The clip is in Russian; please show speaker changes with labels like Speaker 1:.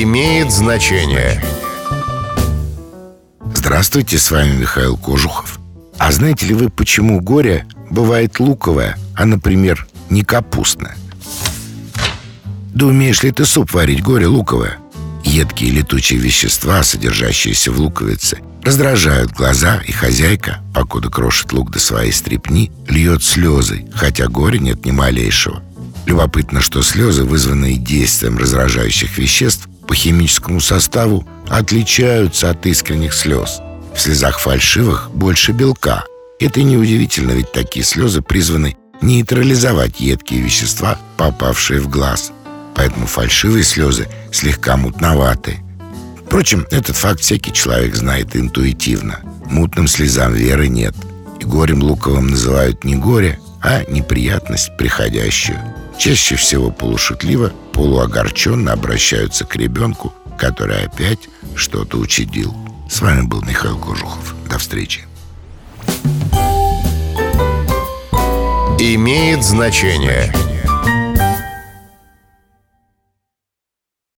Speaker 1: имеет значение.
Speaker 2: Здравствуйте, с вами Михаил Кожухов. А знаете ли вы, почему горе бывает луковое, а, например, не капустное? Да умеешь ли ты суп варить горе луковое? Едкие летучие вещества, содержащиеся в луковице, раздражают глаза, и хозяйка, покуда крошит лук до своей стрепни, льет слезы, хотя горя нет ни малейшего. Любопытно, что слезы, вызванные действием раздражающих веществ, по химическому составу отличаются от искренних слез. В слезах фальшивых больше белка. Это неудивительно, ведь такие слезы призваны нейтрализовать едкие вещества, попавшие в глаз. Поэтому фальшивые слезы слегка мутноваты. Впрочем, этот факт всякий человек знает интуитивно. Мутным слезам веры нет. И горем луковым называют не горе, а неприятность приходящую. Чаще всего полушутливо, полуогорченно обращаются к ребенку, который опять что-то учудил. С вами был Михаил Кожухов. До встречи.
Speaker 1: Имеет значение.